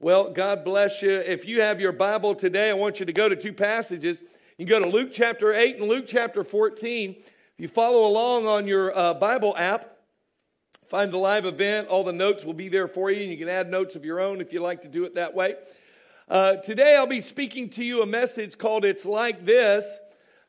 Well, God bless you. If you have your Bible today, I want you to go to two passages. You can go to Luke chapter 8 and Luke chapter 14. If you follow along on your uh, Bible app, find the live event. All the notes will be there for you, and you can add notes of your own if you like to do it that way. Uh, today, I'll be speaking to you a message called It's Like This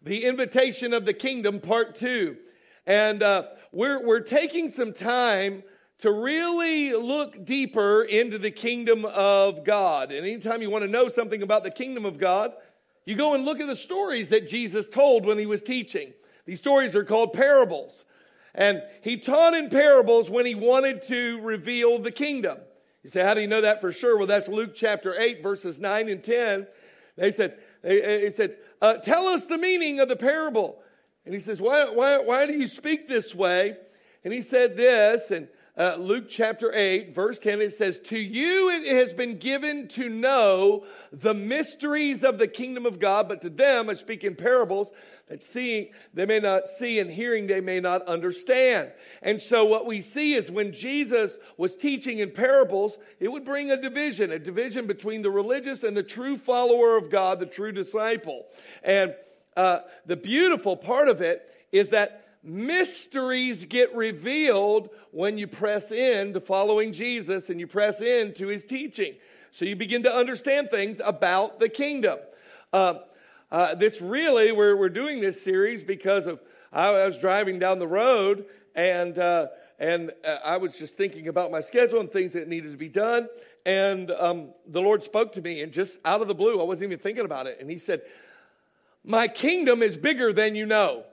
The Invitation of the Kingdom, Part 2. And uh, we're, we're taking some time to really look deeper into the kingdom of God. And anytime you want to know something about the kingdom of God, you go and look at the stories that Jesus told when he was teaching. These stories are called parables. And he taught in parables when he wanted to reveal the kingdom. You say, How do you know that for sure? Well, that's Luke chapter 8, verses 9 and 10. They said, He said, uh, Tell us the meaning of the parable. And he says, why, why, why do you speak this way? And he said this, and uh, Luke chapter 8, verse 10, it says, To you it has been given to know the mysteries of the kingdom of God, but to them I speak in parables that seeing they may not see and hearing they may not understand. And so what we see is when Jesus was teaching in parables, it would bring a division, a division between the religious and the true follower of God, the true disciple. And uh, the beautiful part of it is that mysteries get revealed when you press in to following Jesus and you press into his teaching. So you begin to understand things about the kingdom. Uh, uh, this really, we're, we're doing this series because of I was driving down the road and uh, and uh, I was just thinking about my schedule and things that needed to be done. And um, the Lord spoke to me, and just out of the blue, I wasn't even thinking about it. And He said, "My kingdom is bigger than you know."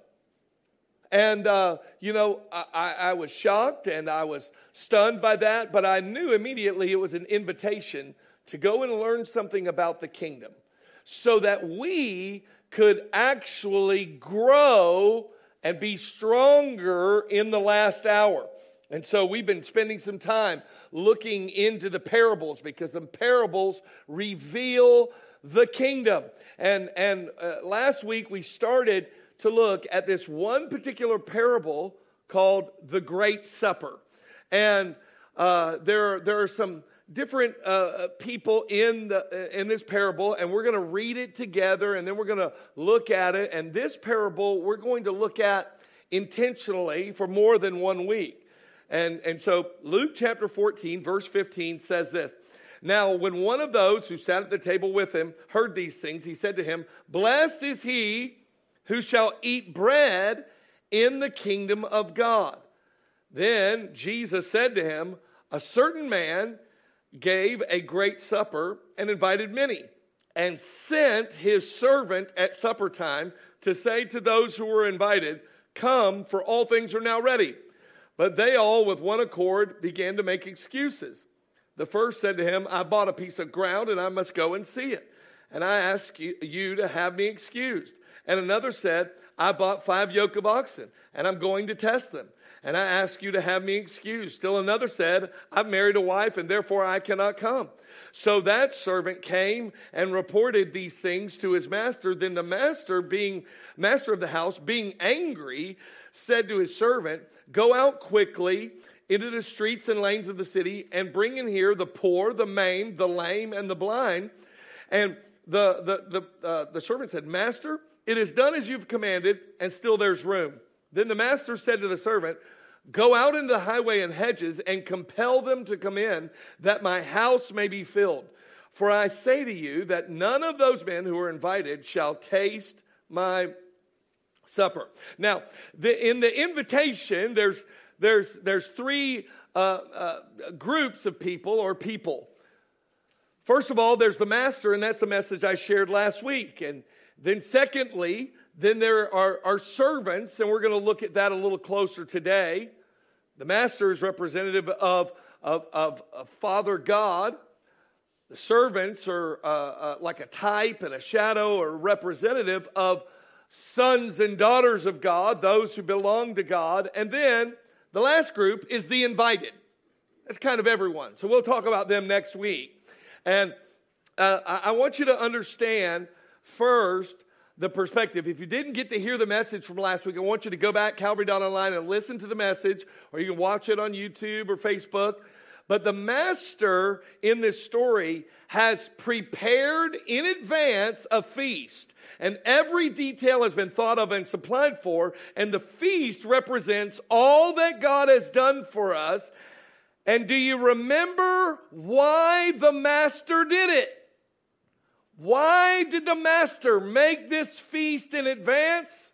And, uh, you know, I, I was shocked and I was stunned by that, but I knew immediately it was an invitation to go and learn something about the kingdom so that we could actually grow and be stronger in the last hour. And so we've been spending some time looking into the parables because the parables reveal the kingdom. And, and uh, last week we started to look at this one particular parable called the Great Supper. And uh, there, there are some different uh, people in, the, uh, in this parable, and we're going to read it together, and then we're going to look at it. And this parable, we're going to look at intentionally for more than one week. And, and so Luke chapter 14, verse 15 says this. Now, when one of those who sat at the table with him heard these things, he said to him, Blessed is he who shall eat bread in the kingdom of God. Then Jesus said to him, A certain man gave a great supper and invited many, and sent his servant at supper time to say to those who were invited, Come, for all things are now ready. But they all, with one accord, began to make excuses. The first said to him, I bought a piece of ground and I must go and see it. And I ask you to have me excused. And another said, I bought five yoke of oxen, and I'm going to test them. And I ask you to have me excused. Still another said, I've married a wife, and therefore I cannot come. So that servant came and reported these things to his master. Then the master, being master of the house, being angry, said to his servant, Go out quickly into the streets and lanes of the city and bring in here the poor, the maimed, the lame, and the blind. And the, the, the, uh, the servant said, Master, it is done as you've commanded, and still there's room. Then the master said to the servant, Go out into the highway and hedges and compel them to come in, that my house may be filled. For I say to you that none of those men who are invited shall taste my supper. Now, the, in the invitation, there's, there's, there's three uh, uh, groups of people or people. First of all, there's the master, and that's the message I shared last week. And then, secondly, then there are, are servants, and we're going to look at that a little closer today. The master is representative of, of, of, of Father God. The servants are uh, uh, like a type and a shadow or representative of sons and daughters of God, those who belong to God. And then the last group is the invited. That's kind of everyone. So we'll talk about them next week. And uh, I want you to understand first the perspective. If you didn't get to hear the message from last week, I want you to go back, Calvary.online, and listen to the message, or you can watch it on YouTube or Facebook. But the master in this story has prepared in advance a feast. And every detail has been thought of and supplied for. And the feast represents all that God has done for us. And do you remember why the master did it? Why did the master make this feast in advance?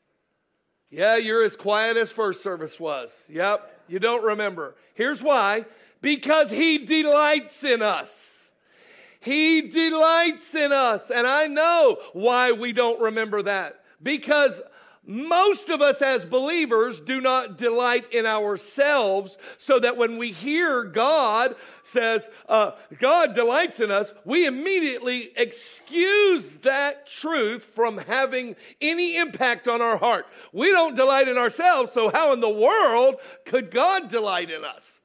Yeah, you're as quiet as first service was. Yep, you don't remember. Here's why because he delights in us. He delights in us. And I know why we don't remember that. Because most of us as believers do not delight in ourselves, so that when we hear God says, uh, God delights in us, we immediately excuse that truth from having any impact on our heart. We don't delight in ourselves, so how in the world could God delight in us?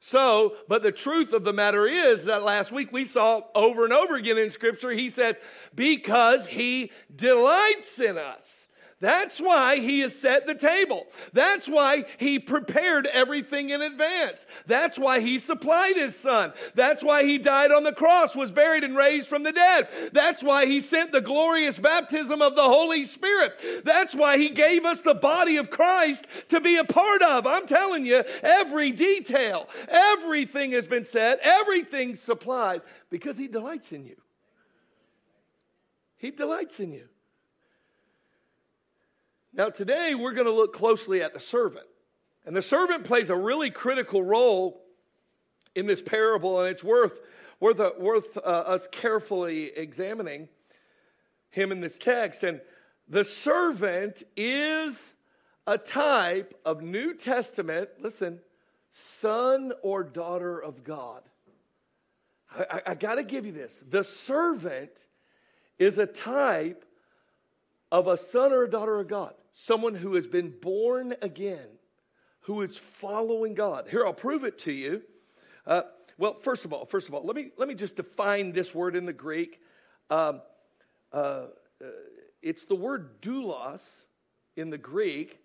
So, but the truth of the matter is that last week we saw over and over again in Scripture, he says, because he delights in us. That's why he has set the table. That's why he prepared everything in advance. That's why he supplied his son. That's why he died on the cross, was buried, and raised from the dead. That's why he sent the glorious baptism of the Holy Spirit. That's why he gave us the body of Christ to be a part of. I'm telling you, every detail, everything has been said, everything's supplied because he delights in you. He delights in you. Now, today we're going to look closely at the servant. And the servant plays a really critical role in this parable, and it's worth, worth, uh, worth uh, us carefully examining him in this text. And the servant is a type of New Testament, listen, son or daughter of God. I, I, I got to give you this. The servant is a type of a son or a daughter of God someone who has been born again, who is following God. Here, I'll prove it to you. Uh, well, first of all, first of all, let me let me just define this word in the Greek. Um, uh, uh, it's the word doulos in the Greek.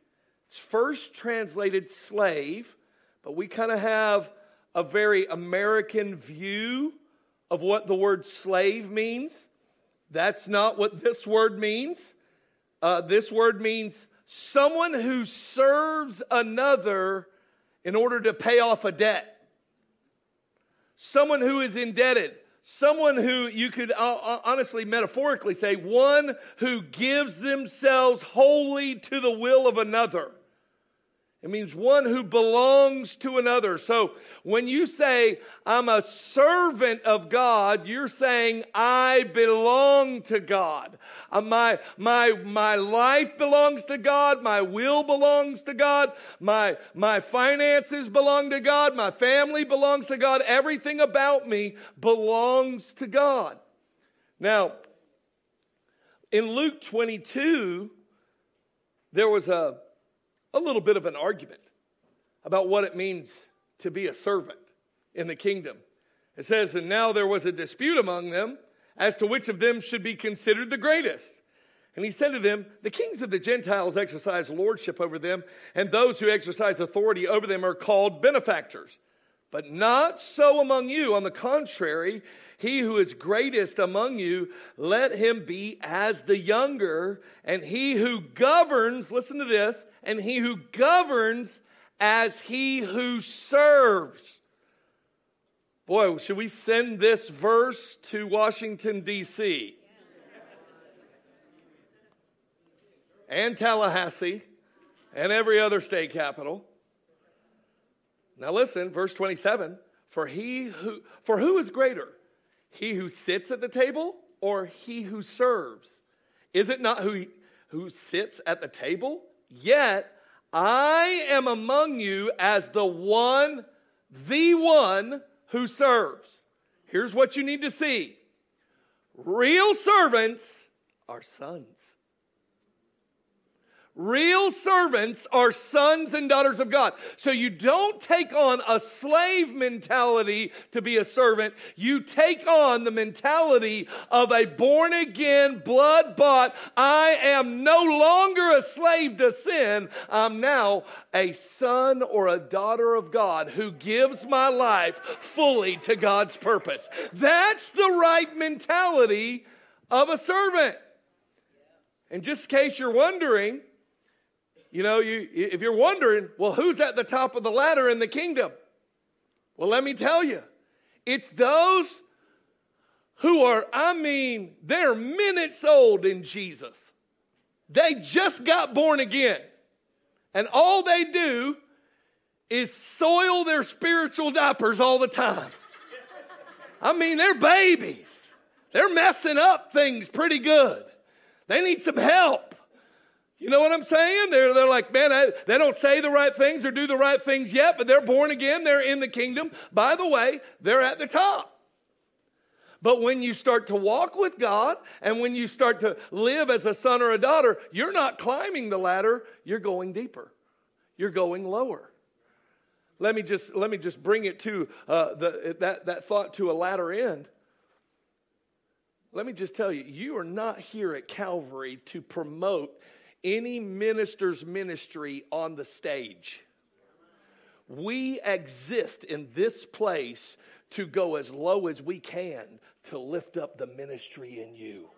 It's first translated slave, but we kind of have a very American view of what the word slave means. That's not what this word means. Uh, this word means someone who serves another in order to pay off a debt. Someone who is indebted. Someone who you could uh, uh, honestly, metaphorically say, one who gives themselves wholly to the will of another. It means one who belongs to another. So when you say, I'm a servant of God, you're saying, I belong to God. Uh, my, my, my life belongs to God. My will belongs to God. My, my finances belong to God. My family belongs to God. Everything about me belongs to God. Now, in Luke 22, there was a a little bit of an argument about what it means to be a servant in the kingdom. It says, And now there was a dispute among them as to which of them should be considered the greatest. And he said to them, The kings of the Gentiles exercise lordship over them, and those who exercise authority over them are called benefactors. But not so among you. On the contrary, he who is greatest among you, let him be as the younger, and he who governs, listen to this, and he who governs as he who serves. Boy, should we send this verse to Washington, D.C. and Tallahassee and every other state capital? Now listen, verse 27 for he who for who is greater? He who sits at the table or he who serves? Is it not who who sits at the table? Yet i am among you as the one the one who serves. Here's what you need to see. Real servants are sons Real servants are sons and daughters of God. So you don't take on a slave mentality to be a servant. You take on the mentality of a born again, blood bought, I am no longer a slave to sin. I'm now a son or a daughter of God who gives my life fully to God's purpose. That's the right mentality of a servant. And just in case you're wondering, you know, you, if you're wondering, well, who's at the top of the ladder in the kingdom? Well, let me tell you, it's those who are, I mean, they're minutes old in Jesus. They just got born again. And all they do is soil their spiritual diapers all the time. I mean, they're babies. They're messing up things pretty good. They need some help. You know what I'm saying? They're, they're like, man, I, they don't say the right things or do the right things yet, but they're born again. They're in the kingdom. By the way, they're at the top. But when you start to walk with God and when you start to live as a son or a daughter, you're not climbing the ladder, you're going deeper. You're going lower. Let me just, let me just bring it to uh, the, that, that thought to a latter end. Let me just tell you, you are not here at Calvary to promote any minister's ministry on the stage. We exist in this place to go as low as we can to lift up the ministry in you.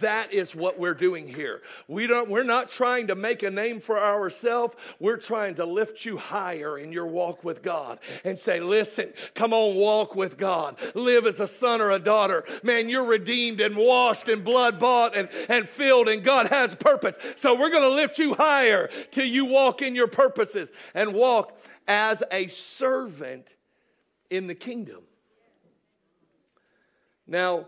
That is what we're doing here. We don't, we're not trying to make a name for ourselves. We're trying to lift you higher in your walk with God and say, listen, come on, walk with God. Live as a son or a daughter. Man, you're redeemed and washed and blood bought and, and filled, and God has purpose. So we're going to lift you higher till you walk in your purposes and walk as a servant in the kingdom. Now,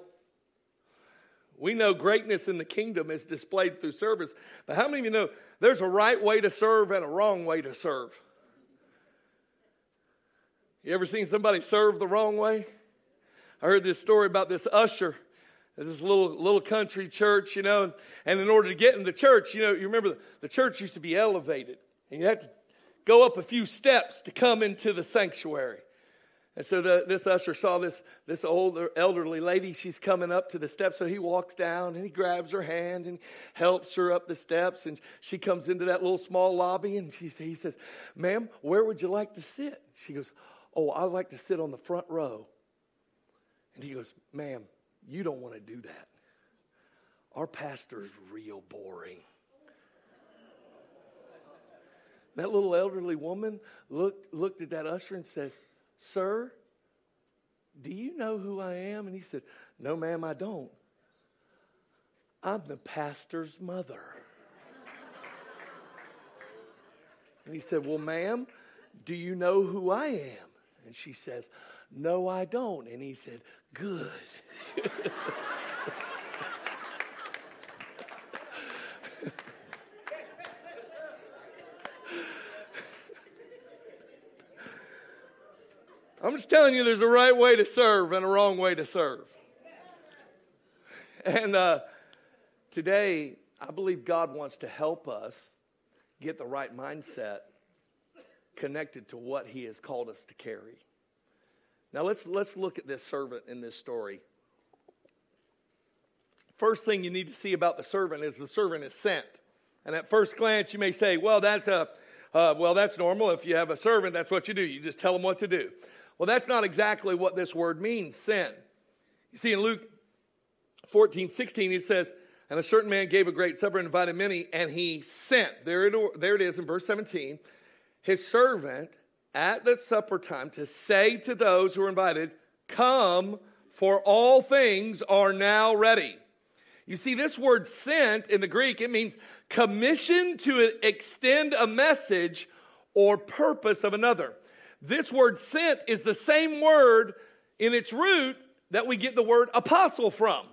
we know greatness in the kingdom is displayed through service, but how many of you know there's a right way to serve and a wrong way to serve? You ever seen somebody serve the wrong way? I heard this story about this usher at this little little country church, you know, and in order to get in the church, you know, you remember the, the church used to be elevated, and you had to go up a few steps to come into the sanctuary. And so the, this usher saw this, this older elderly lady. She's coming up to the steps. So he walks down and he grabs her hand and helps her up the steps. And she comes into that little small lobby and she, he says, Ma'am, where would you like to sit? She goes, Oh, I'd like to sit on the front row. And he goes, Ma'am, you don't want to do that. Our pastor's real boring. That little elderly woman looked, looked at that usher and says, Sir, do you know who I am? And he said, No, ma'am, I don't. I'm the pastor's mother. and he said, Well, ma'am, do you know who I am? And she says, No, I don't. And he said, Good. I'm just telling you, there's a right way to serve and a wrong way to serve. And uh, today, I believe God wants to help us get the right mindset connected to what He has called us to carry. Now, let's, let's look at this servant in this story. First thing you need to see about the servant is the servant is sent. And at first glance, you may say, well, that's, a, uh, well, that's normal. If you have a servant, that's what you do. You just tell them what to do. Well, that's not exactly what this word means, sin. You see, in Luke 14, 16, he says, And a certain man gave a great supper and invited many, and he sent, there it, there it is in verse 17, his servant at the supper time to say to those who were invited, Come, for all things are now ready. You see, this word sent in the Greek, it means commissioned to extend a message or purpose of another. This word sent is the same word in its root that we get the word apostle from.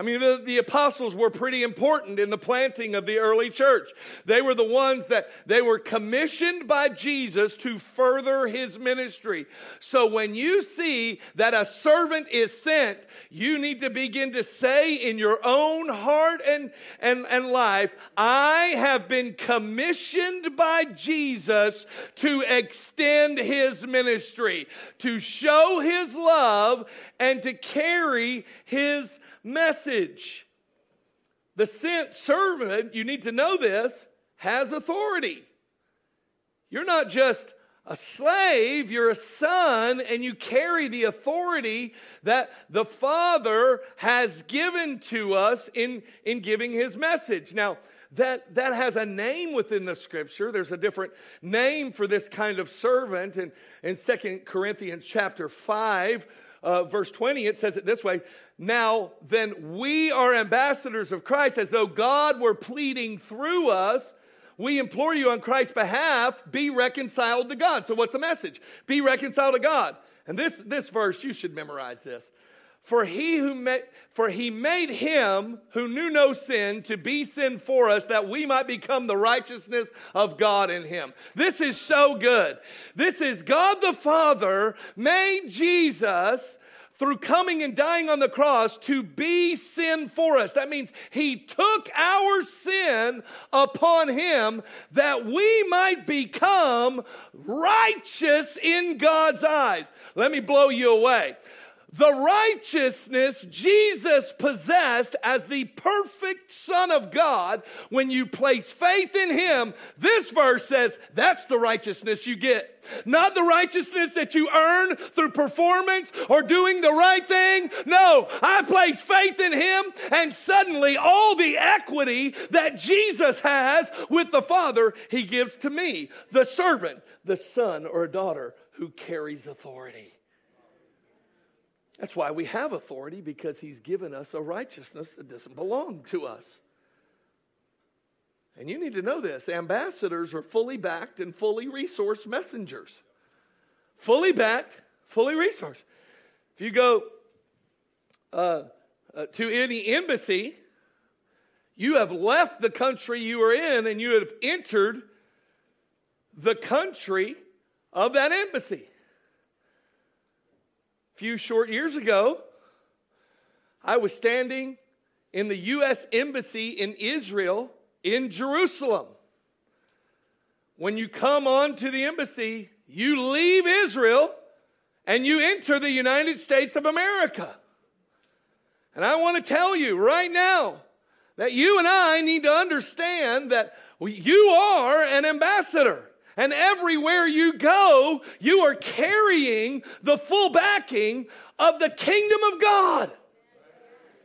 I mean, the, the, apostles were pretty important in the planting of the early church. They were the ones that they were commissioned by Jesus to further his ministry. So when you see that a servant is sent, you need to begin to say in your own heart and, and, and life, I have been commissioned by Jesus to extend his ministry, to show his love, and to carry his message. The sent servant, you need to know this, has authority. You're not just a slave, you're a son, and you carry the authority that the Father has given to us in, in giving his message. Now, that, that has a name within the scripture. There's a different name for this kind of servant. And in 2 Corinthians chapter 5, uh, verse 20, it says it this way Now then, we are ambassadors of Christ as though God were pleading through us. We implore you on Christ's behalf, be reconciled to God. So, what's the message? Be reconciled to God. And this, this verse, you should memorize this. For he who made, for he made him who knew no sin to be sin for us that we might become the righteousness of God in him. This is so good. This is God the Father made Jesus through coming and dying on the cross to be sin for us. That means he took our sin upon him that we might become righteous in God's eyes. Let me blow you away the righteousness Jesus possessed as the perfect Son of God, when you place faith in Him, this verse says that's the righteousness you get. Not the righteousness that you earn through performance or doing the right thing. No, I place faith in Him, and suddenly all the equity that Jesus has with the Father, He gives to me, the servant, the son or daughter who carries authority. That's why we have authority because he's given us a righteousness that doesn't belong to us. And you need to know this ambassadors are fully backed and fully resourced messengers. Fully backed, fully resourced. If you go uh, uh, to any embassy, you have left the country you are in and you have entered the country of that embassy few short years ago, I was standing in the U.S. Embassy in Israel in Jerusalem. When you come on to the embassy, you leave Israel and you enter the United States of America. And I want to tell you right now that you and I need to understand that you are an ambassador. And everywhere you go, you are carrying the full backing of the kingdom of God.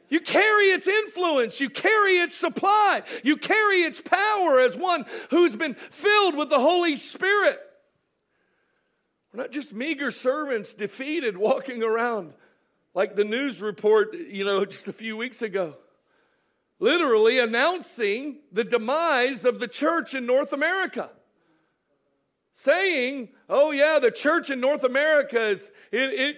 You carry its influence, you carry its supply, you carry its power as one who's been filled with the Holy Spirit. We're not just meager servants defeated walking around like the news report, you know, just a few weeks ago. Literally announcing the demise of the church in North America saying, oh, yeah, the church in North America is, it, it,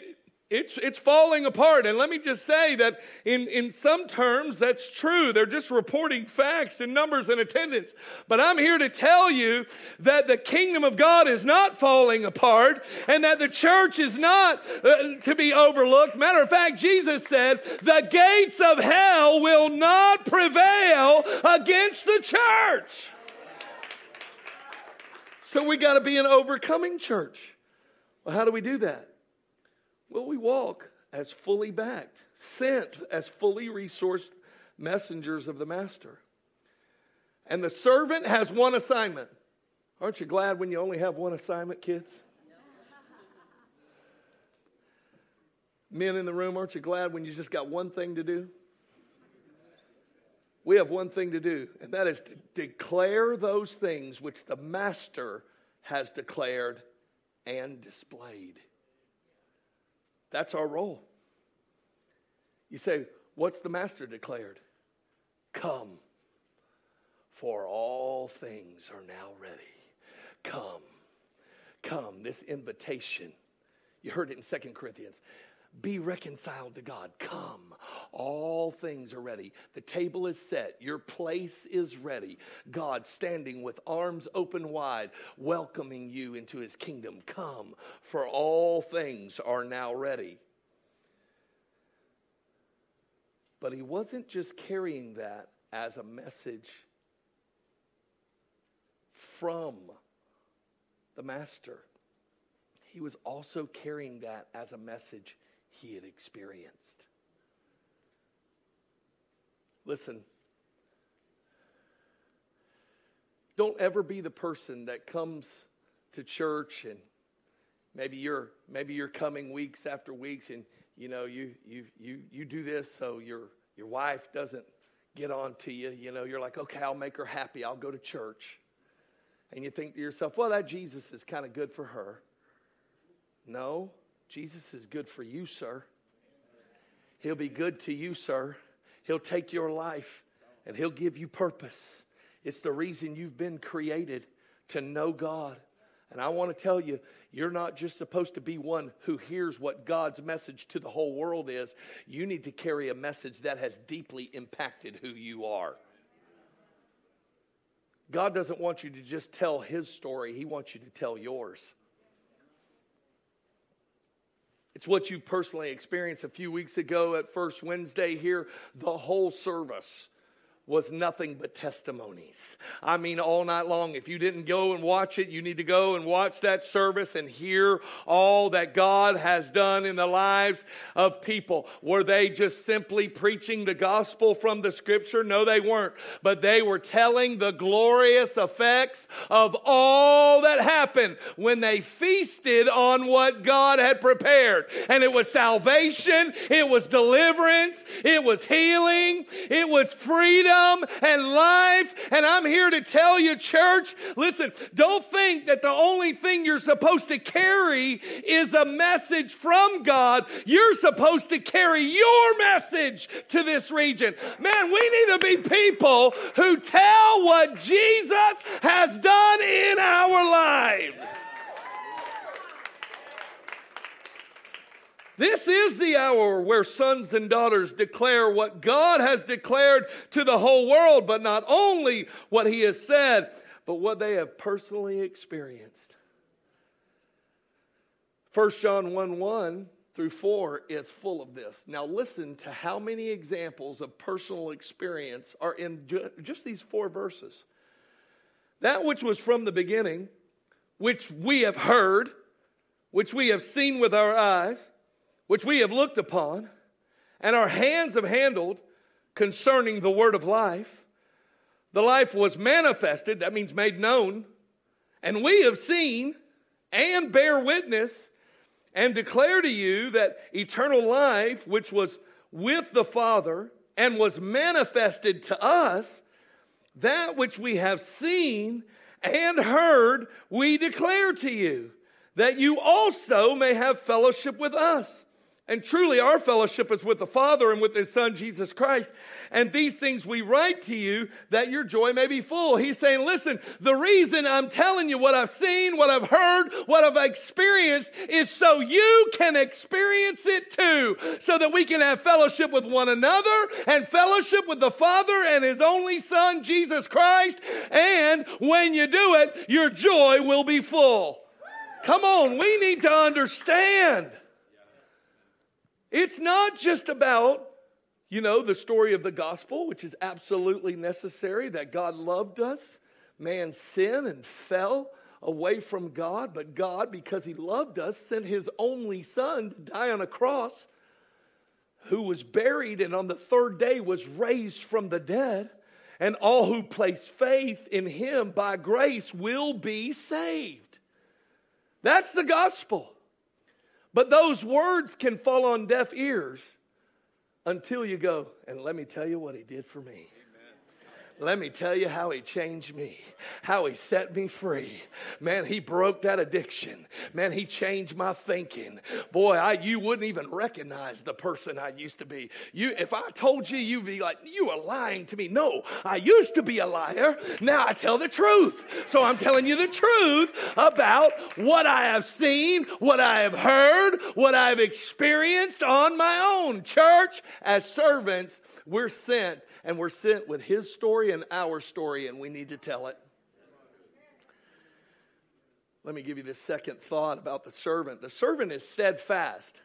it's, it's falling apart. And let me just say that in, in some terms, that's true. They're just reporting facts and numbers and attendance. But I'm here to tell you that the kingdom of God is not falling apart and that the church is not uh, to be overlooked. Matter of fact, Jesus said, the gates of hell will not prevail against the church. So we got to be an overcoming church. Well, how do we do that? Well, we walk as fully backed, sent as fully resourced messengers of the master. And the servant has one assignment. Aren't you glad when you only have one assignment, kids? Men in the room, aren't you glad when you just got one thing to do? We have one thing to do, and that is to declare those things which the Master has declared and displayed. That's our role. You say, What's the Master declared? Come, for all things are now ready. Come, come, this invitation. You heard it in Second Corinthians. Be reconciled to God. Come. All things are ready. The table is set. Your place is ready. God standing with arms open wide, welcoming you into his kingdom. Come, for all things are now ready. But he wasn't just carrying that as a message from the Master, he was also carrying that as a message he had experienced. Listen, don't ever be the person that comes to church and maybe you're maybe you're coming weeks after weeks and you know you you you you do this so your your wife doesn't get on to you. You know you're like okay I'll make her happy. I'll go to church. And you think to yourself well that Jesus is kind of good for her. No Jesus is good for you sir. He'll be good to you sir he'll take your life and he'll give you purpose it's the reason you've been created to know God and I want to tell you, you're not just supposed to be one who hears what God's message to the whole world is. You need to carry a message that has deeply impacted who you are. God doesn't want you to just tell his story, he wants you to tell yours. It's what you personally experienced a few weeks ago at First Wednesday here. The whole service was nothing but testimonies. I mean, all night long. If you didn't go and watch it, you need to go and watch that service and hear all that God has done in the lives of people. Were they just simply preaching the gospel from the scripture? No, they weren't. But they were telling the glorious effects of all that happened when they feasted on what God had prepared. And it was salvation, it was deliverance, it was healing, it was freedom freedom and life. And I'm here to tell you, church, listen, don't think that the only thing you're supposed to carry is a message from God. You're supposed to carry your message to this region. Man, we need to be people who tell what Jesus has done in our lives. This is the hour where sons and daughters declare what God has declared to the whole world, but not only what He has said, but what they have personally experienced. 1 John 1 1 through 4 is full of this. Now, listen to how many examples of personal experience are in just these four verses. That which was from the beginning, which we have heard, which we have seen with our eyes which we have looked upon, and our hands have handled concerning the word of life. The life was manifested, that means made known, and we have seen and bear witness and declare to you that eternal life, which was with the Father and was manifested to us, that which we have seen and heard, we declare to you, that you also may have fellowship with us. And truly, our fellowship is with the Father and with His Son, Jesus Christ. And these things we write to you that your joy may be full. He's saying, listen, the reason I'm telling you what I've seen, what I've heard, what I've experienced is so you can experience it too. So that we can have fellowship with one another and fellowship with the Father and His only Son, Jesus Christ. And when you do it, your joy will be full. Come on, we need to understand. It's not just about, you know, the story of the gospel, which is absolutely necessary that God loved us. Man sinned and fell away from God, but God, because He loved us, sent His only Son to die on a cross, who was buried and on the third day was raised from the dead. And all who place faith in Him by grace will be saved. That's the gospel. But those words can fall on deaf ears until you go, and let me tell you what he did for me. Let me tell you how he changed me, how he set me free. Man, he broke that addiction. Man, he changed my thinking. Boy, I you wouldn't even recognize the person I used to be. You if I told you you'd be like, you are lying to me. No, I used to be a liar. Now I tell the truth. So I'm telling you the truth about what I have seen, what I have heard, what I have experienced on my own. Church, as servants, we're sent, and we're sent with His story and our story, and we need to tell it. Let me give you this second thought about the servant. The servant is steadfast.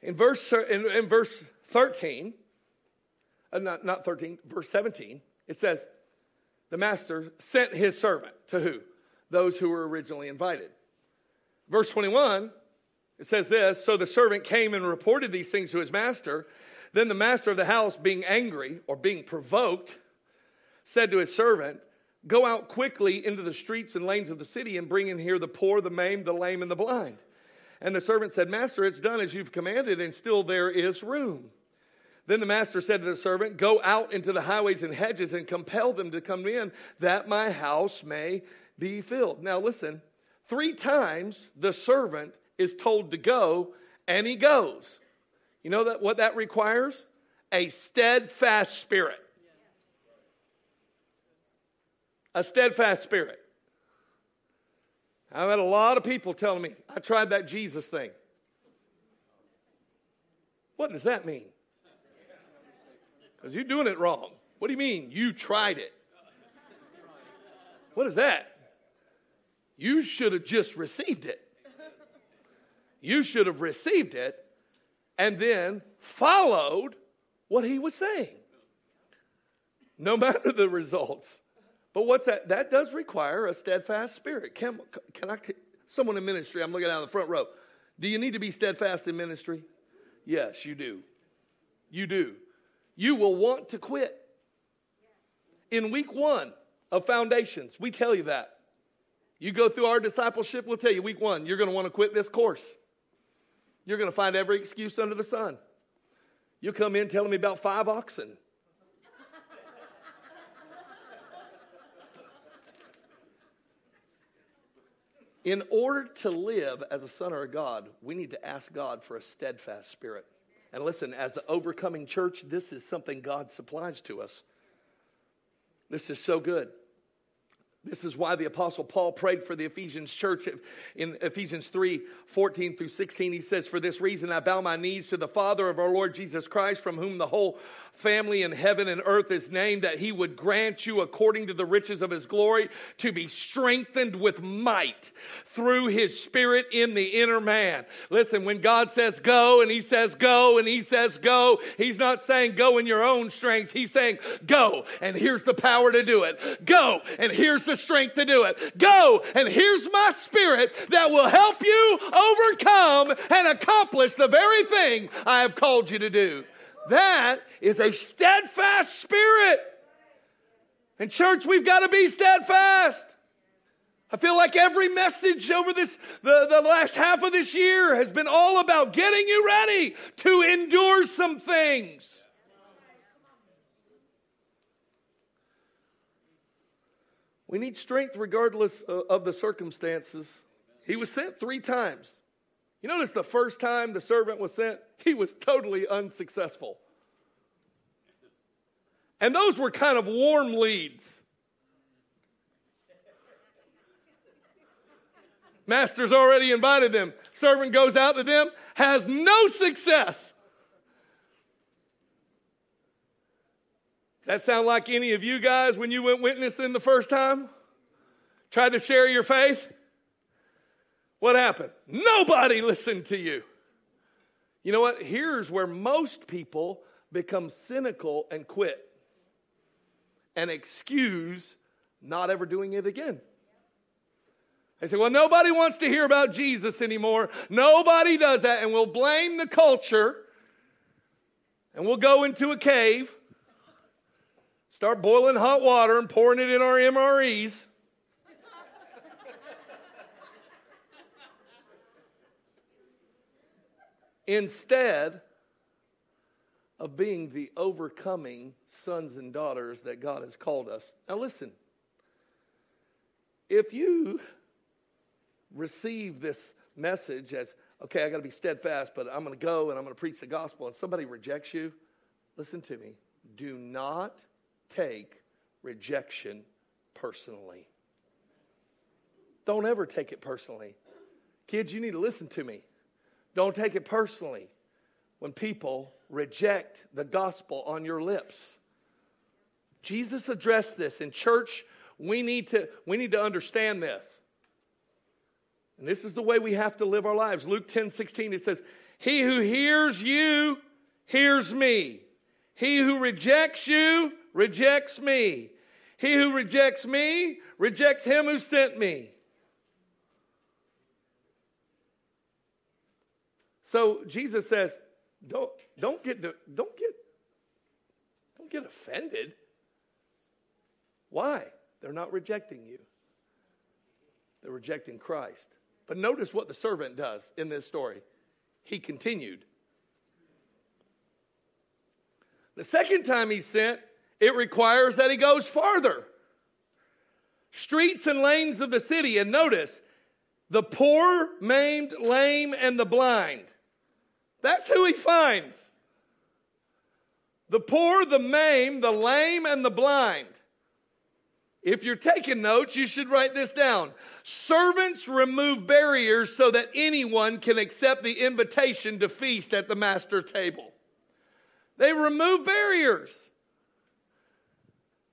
In verse, in, in verse 13, uh, not, not 13, verse 17, it says, The master sent his servant to who? Those who were originally invited. Verse 21, it says this So the servant came and reported these things to his master. Then the master of the house, being angry or being provoked, said to his servant, Go out quickly into the streets and lanes of the city and bring in here the poor, the maimed, the lame, and the blind. And the servant said, Master, it's done as you've commanded, and still there is room. Then the master said to the servant, Go out into the highways and hedges and compel them to come in, that my house may be filled. Now listen, three times the servant is told to go, and he goes. You know that, what that requires? A steadfast spirit a steadfast spirit. I've had a lot of people telling me, I tried that Jesus thing. What does that mean? Because you're doing it wrong. What do you mean you tried it? What is that? You should have just received it. You should have received it and then followed what he was saying. No matter the results. But what's that? That does require a steadfast spirit. Can, can I, someone in ministry, I'm looking out the front row. Do you need to be steadfast in ministry? Yes, you do. You do. You will want to quit. In week one of foundations, we tell you that. You go through our discipleship, we'll tell you week one, you're going to want to quit this course. You're going to find every excuse under the sun. You'll come in telling me about five oxen. In order to live as a son or a God, we need to ask God for a steadfast spirit. And listen, as the overcoming church, this is something God supplies to us. This is so good. This is why the Apostle Paul prayed for the Ephesians church in Ephesians 3 14 through 16. He says, For this reason I bow my knees to the Father of our Lord Jesus Christ, from whom the whole family in heaven and earth is named, that he would grant you, according to the riches of his glory, to be strengthened with might through his spirit in the inner man. Listen, when God says go and he says go and he says go, he's not saying go in your own strength. He's saying go and here's the power to do it. Go and here's the strength to do it. Go and here's my spirit that will help you overcome and accomplish the very thing I have called you to do. That is a steadfast spirit. And, church, we've got to be steadfast. I feel like every message over this, the, the last half of this year has been all about getting you ready to endure some things. We need strength regardless of the circumstances. He was sent three times. You notice the first time the servant was sent, he was totally unsuccessful. And those were kind of warm leads. Master's already invited them. Servant goes out to them, has no success. Does that sound like any of you guys when you went witnessing the first time? Tried to share your faith? What happened? Nobody listened to you. You know what? Here's where most people become cynical and quit and excuse not ever doing it again. They say, well, nobody wants to hear about Jesus anymore. Nobody does that. And we'll blame the culture and we'll go into a cave, start boiling hot water and pouring it in our MREs. Instead of being the overcoming sons and daughters that God has called us. Now, listen, if you receive this message as, okay, I got to be steadfast, but I'm going to go and I'm going to preach the gospel, and somebody rejects you, listen to me. Do not take rejection personally. Don't ever take it personally. Kids, you need to listen to me. Don't take it personally. when people reject the gospel on your lips. Jesus addressed this in church. We need to, we need to understand this. And this is the way we have to live our lives. Luke 10 16, it says, He who hears you hears me. He who rejects you rejects me. He who rejects me rejects him who sent me. So Jesus says, don't, don't, get, don't, get, don't get offended. Why? They're not rejecting you, they're rejecting Christ. But notice what the servant does in this story. He continued. The second time he's sent, it requires that he goes farther. Streets and lanes of the city, and notice the poor, maimed, lame, and the blind. That's who he finds. The poor, the maimed, the lame, and the blind. If you're taking notes, you should write this down. Servants remove barriers so that anyone can accept the invitation to feast at the master table. They remove barriers.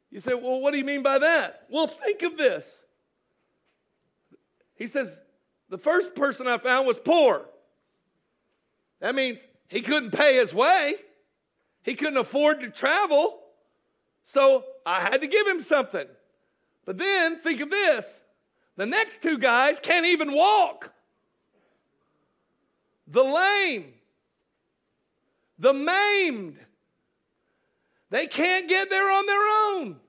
You say, well, what do you mean by that? Well, think of this. He says, the first person I found was poor. That means he couldn't pay his way, he couldn't afford to travel. So I had to give him something. But then think of this the next two guys can't even walk. The lame, the maimed, they can't get there on their own.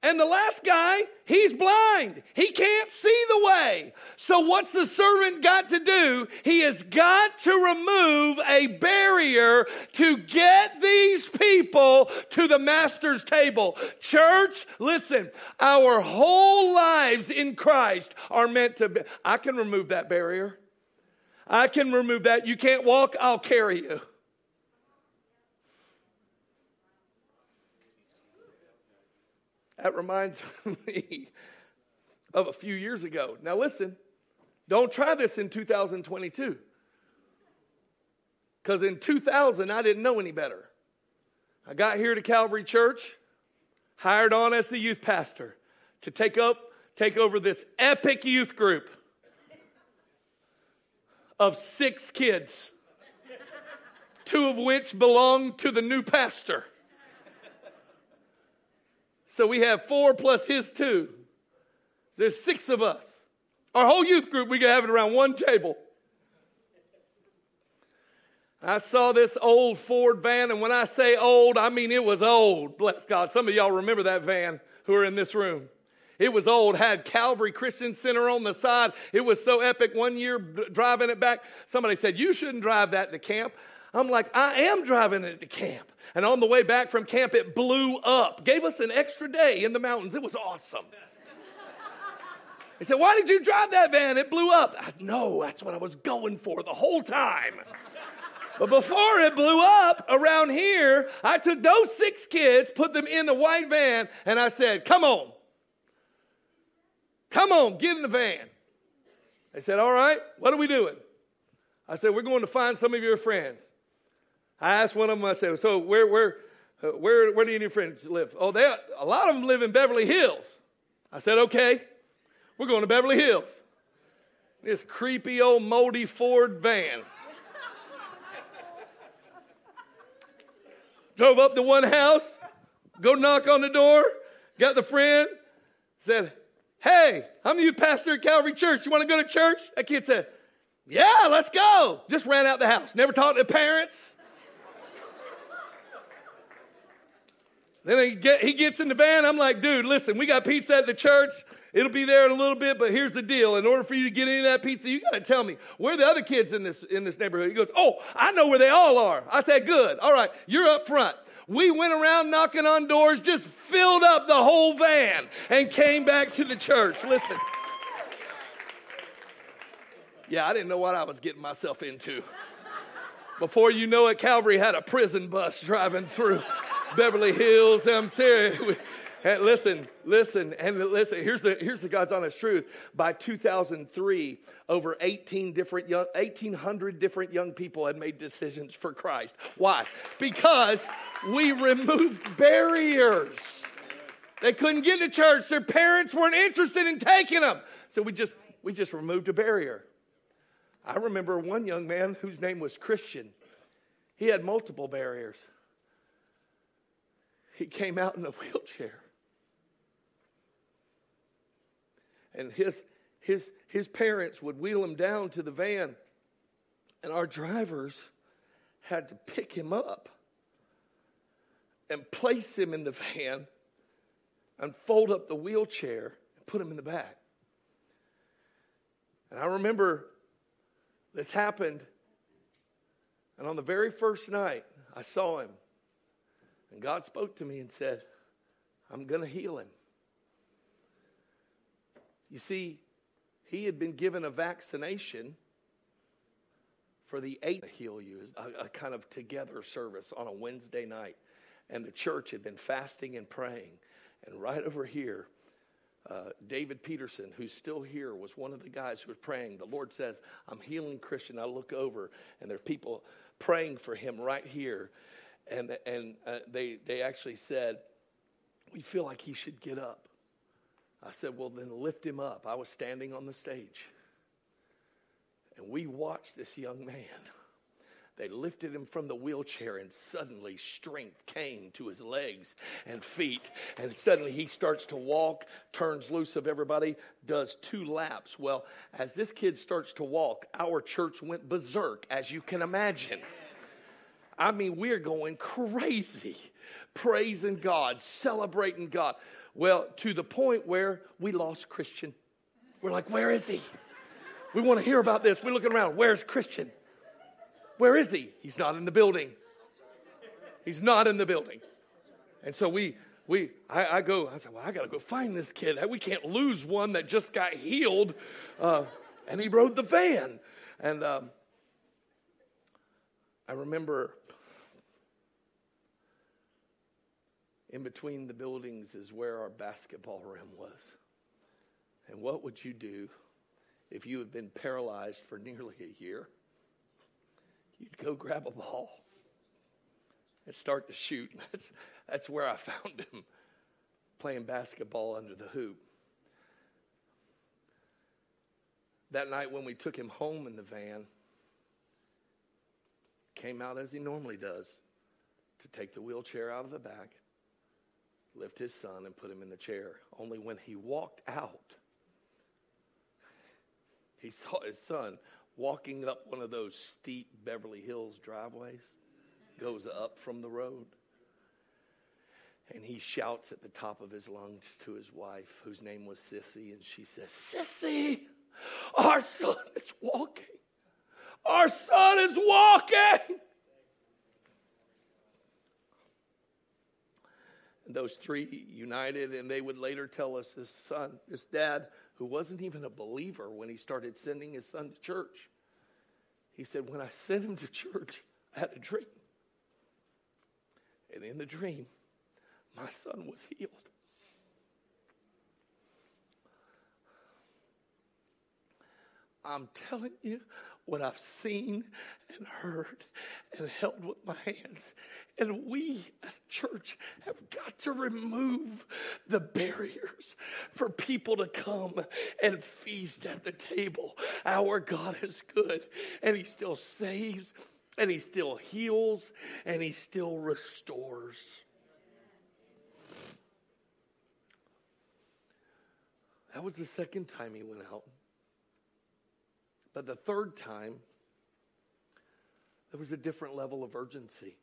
And the last guy, he's blind. He can't see the way. So, what's the servant got to do? He has got to remove a barrier to get these people to the master's table. Church, listen, our whole lives in Christ are meant to be. I can remove that barrier. I can remove that. You can't walk, I'll carry you. That reminds me of a few years ago. Now, listen, don't try this in 2022. Because in 2000, I didn't know any better. I got here to Calvary Church, hired on as the youth pastor to take up take over this epic youth group of six kids, two of which belong to the new pastor. So we have four plus his two. There's six of us. Our whole youth group, we could have it around one table. I saw this old Ford van, and when I say old, I mean it was old. Bless God. Some of y'all remember that van who are in this room. It was old, had Calvary Christian Center on the side. It was so epic. One year driving it back, somebody said, You shouldn't drive that to camp. I'm like, I am driving it to camp. And on the way back from camp, it blew up. Gave us an extra day in the mountains. It was awesome. He said, Why did you drive that van? It blew up. I know, that's what I was going for the whole time. But before it blew up around here, I took those six kids, put them in the white van, and I said, Come on. Come on, get in the van. They said, All right, what are we doing? I said, We're going to find some of your friends. I asked one of them, I said, So where, where, uh, where, where do your friends live? Oh, they, a lot of them live in Beverly Hills. I said, Okay, we're going to Beverly Hills. This creepy old moldy Ford van. Drove up to one house, go knock on the door, got the friend, said, Hey, I'm youth pastor at Calvary Church. You want to go to church? That kid said, Yeah, let's go. Just ran out the house. Never talked to parents. Then he, get, he gets in the van. I'm like, dude, listen, we got pizza at the church. It'll be there in a little bit, but here's the deal. In order for you to get any of that pizza, you got to tell me where the other kids in this in this neighborhood. He goes, "Oh, I know where they all are." I said, "Good. All right, you're up front." We went around knocking on doors, just filled up the whole van, and came back to the church. Listen. Yeah, I didn't know what I was getting myself into. Before you know it, Calvary had a prison bus driving through. Beverly Hills. I'm serious. Listen, listen, and listen. Here's the here's the God's honest truth. By 2003, over 18 different young, 1,800 different young people had made decisions for Christ. Why? Because we removed barriers. They couldn't get to church. Their parents weren't interested in taking them. So we just we just removed a barrier. I remember one young man whose name was Christian. He had multiple barriers. He came out in a wheelchair. And his, his, his parents would wheel him down to the van, and our drivers had to pick him up and place him in the van and fold up the wheelchair and put him in the back. And I remember this happened, and on the very first night, I saw him. And God spoke to me and said, I'm going to heal him. You see, he had been given a vaccination for the eight to heal you, a, a kind of together service on a Wednesday night. And the church had been fasting and praying. And right over here, uh, David Peterson, who's still here, was one of the guys who was praying. The Lord says, I'm healing Christian. I look over, and there are people praying for him right here. And, and uh, they, they actually said, We feel like he should get up. I said, Well, then lift him up. I was standing on the stage. And we watched this young man they lifted him from the wheelchair, and suddenly strength came to his legs and feet. And suddenly he starts to walk, turns loose of everybody, does two laps. Well, as this kid starts to walk, our church went berserk, as you can imagine. I mean, we're going crazy, praising God, celebrating God. Well, to the point where we lost Christian. We're like, where is he? We want to hear about this. We're looking around. Where's Christian? Where is he? He's not in the building. He's not in the building. And so we, we, I, I go, I said, well, I got to go find this kid. We can't lose one that just got healed. Uh, and he rode the van. And um, I remember in between the buildings is where our basketball rim was. And what would you do if you had been paralyzed for nearly a year? you'd go grab a ball and start to shoot. That's, that's where I found him playing basketball under the hoop. That night when we took him home in the van, came out as he normally does to take the wheelchair out of the back, lift his son, and put him in the chair. Only when he walked out, he saw his son walking up one of those steep Beverly Hills driveways, goes up from the road. And he shouts at the top of his lungs to his wife, whose name was Sissy, and she says, Sissy, our son is walking. Our son is walking. And those three united, and they would later tell us this son, this dad, who wasn't even a believer when he started sending his son to church. He said, When I sent him to church, I had a dream. And in the dream, my son was healed. I'm telling you what I've seen and heard and held with my hands and we as church have got to remove the barriers for people to come and feast at the table. Our God is good, and He still saves, and He still heals, and He still restores. That was the second time He went out. But the third time, there was a different level of urgency.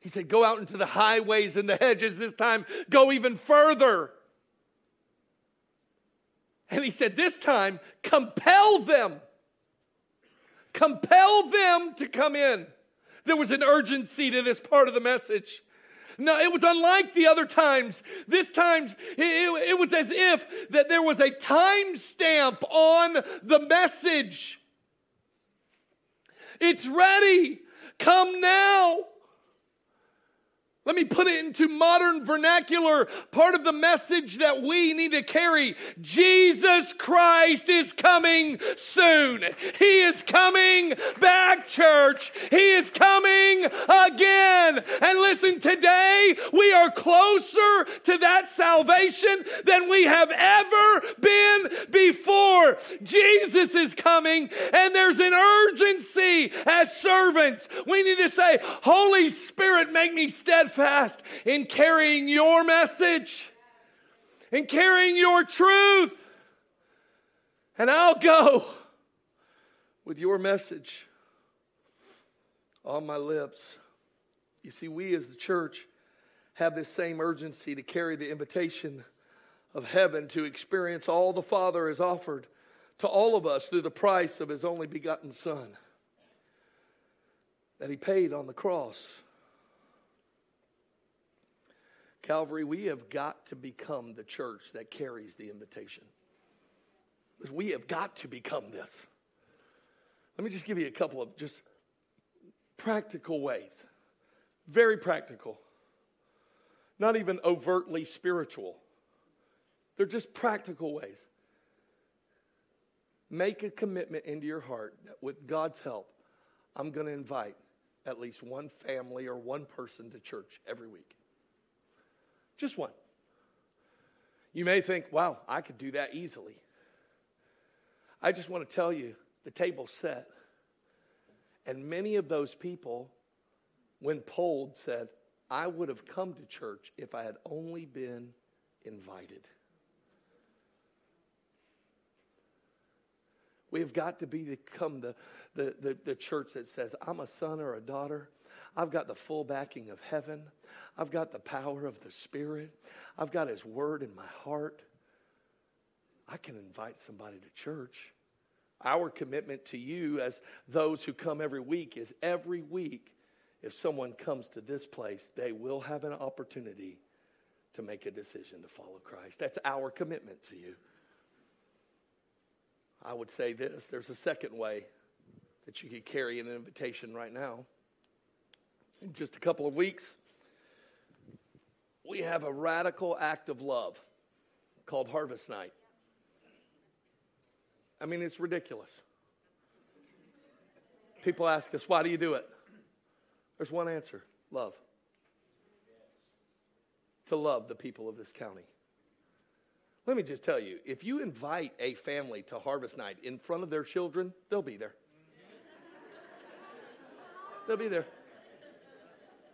He said, Go out into the highways and the hedges this time, go even further. And he said, This time, compel them. Compel them to come in. There was an urgency to this part of the message. No, it was unlike the other times. This time, it, it was as if that there was a time stamp on the message. It's ready. Come now. Let me put it into modern vernacular. Part of the message that we need to carry Jesus Christ is coming soon. He is coming back, church. He is coming again. And listen, today we are closer to that salvation than we have ever been before. Jesus is coming, and there's an urgency as servants. We need to say, Holy Spirit, make me steadfast steadfast in carrying your message, in carrying your truth. And I'll go with your message on my lips. You see, we as the church have this same urgency to carry the invitation of heaven to experience all the Father has offered to all of us through the price of his only begotten Son that he paid on the cross. Calvary, we have got to become the church that carries the invitation. We have got to become this. Let me just give you a couple of just practical ways. Very practical. Not even overtly spiritual. They're just practical ways. Make a commitment into your heart that with God's help, I'm going to invite at least one family or one person to church every week. Just one. You may think, wow, I could do that easily. I just want to tell you the table's set. And many of those people, when polled, said, I would have come to church if I had only been invited. We have got to become the, the, the, the, church that says, I'm a son or a daughter. I've got the full backing of heaven. I've got the power of the Spirit. I've got His Word in my heart. I can invite somebody to church. Our commitment to you, as those who come every week, is every week, if someone comes to this place, they will have an opportunity to make a decision to follow Christ. That's our commitment to you. I would say this there's a second way that you could carry an invitation right now. In just a couple of weeks, we have a radical act of love called Harvest Night. I mean, it's ridiculous. People ask us, why do you do it? There's one answer love. To love the people of this county. Let me just tell you if you invite a family to Harvest Night in front of their children, they'll be there. they'll be there.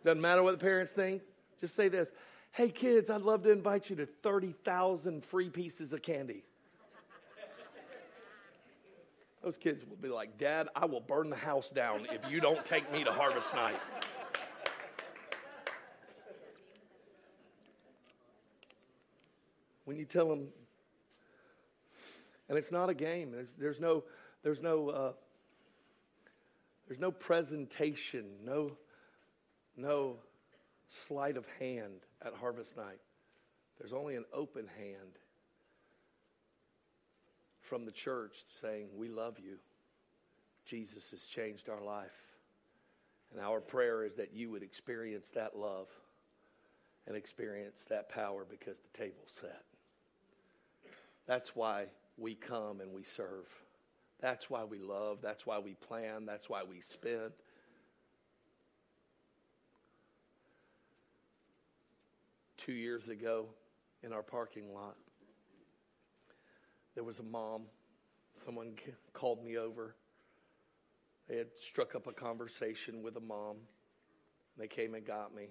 Doesn't matter what the parents think. Just say this Hey, kids, I'd love to invite you to 30,000 free pieces of candy. Those kids will be like, Dad, I will burn the house down if you don't take me to harvest night. When you tell them, and it's not a game, there's, there's no, there's no, uh, there's no presentation, no, no sleight of hand at harvest night. There's only an open hand from the church saying, We love you. Jesus has changed our life. And our prayer is that you would experience that love and experience that power because the table's set. That's why we come and we serve. That's why we love. That's why we plan. That's why we spend. Two years ago in our parking lot. There was a mom. Someone called me over. They had struck up a conversation with a mom. They came and got me.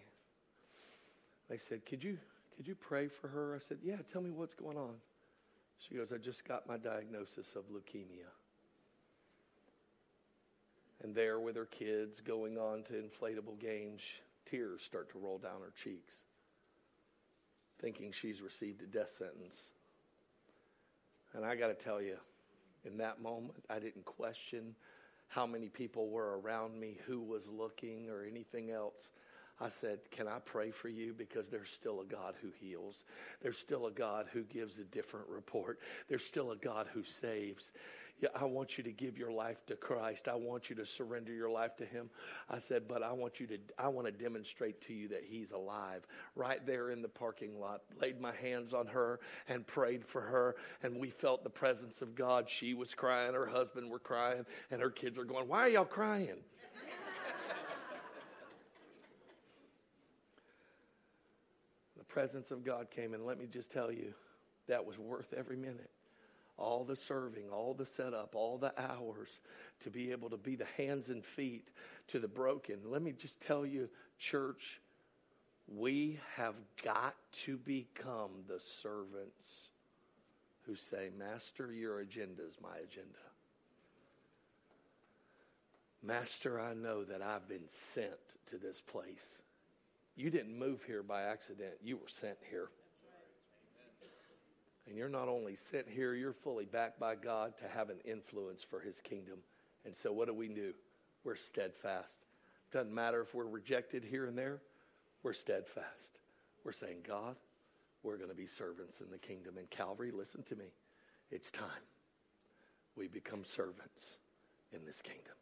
They said, "Could you could you pray for her?" I said, "Yeah, tell me what's going on." She goes, "I just got my diagnosis of leukemia." And there with her kids going on to inflatable games, tears start to roll down her cheeks thinking she's received a death sentence. And I got to tell you, in that moment, I didn't question how many people were around me, who was looking, or anything else. I said, Can I pray for you? Because there's still a God who heals. There's still a God who gives a different report. There's still a God who saves. Yeah, I want you to give your life to Christ. I want you to surrender your life to Him. I said, but I want you to, I want to demonstrate to you that He's alive. Right there in the parking lot, laid my hands on her and prayed for her. And we felt the presence of God. She was crying, her husband were crying, and her kids are going, Why are y'all crying? the presence of God came, and let me just tell you, that was worth every minute all the serving, all the setup, all the hours to be able to be the hands and feet to the broken. Let me just tell you, church, we have got to become the servants who say, Master, your agenda is my agenda. Master, I know that I've been sent to this place. You didn't move here by accident, you were sent here. And you're not only sent here, you're fully backed by God to have an influence for his kingdom. And so, what do we do? We're steadfast. Doesn't matter if we're rejected here and there, we're steadfast. We're saying, God, we're going to be servants in the kingdom. And Calvary, listen to me. It's time we become servants in this kingdom.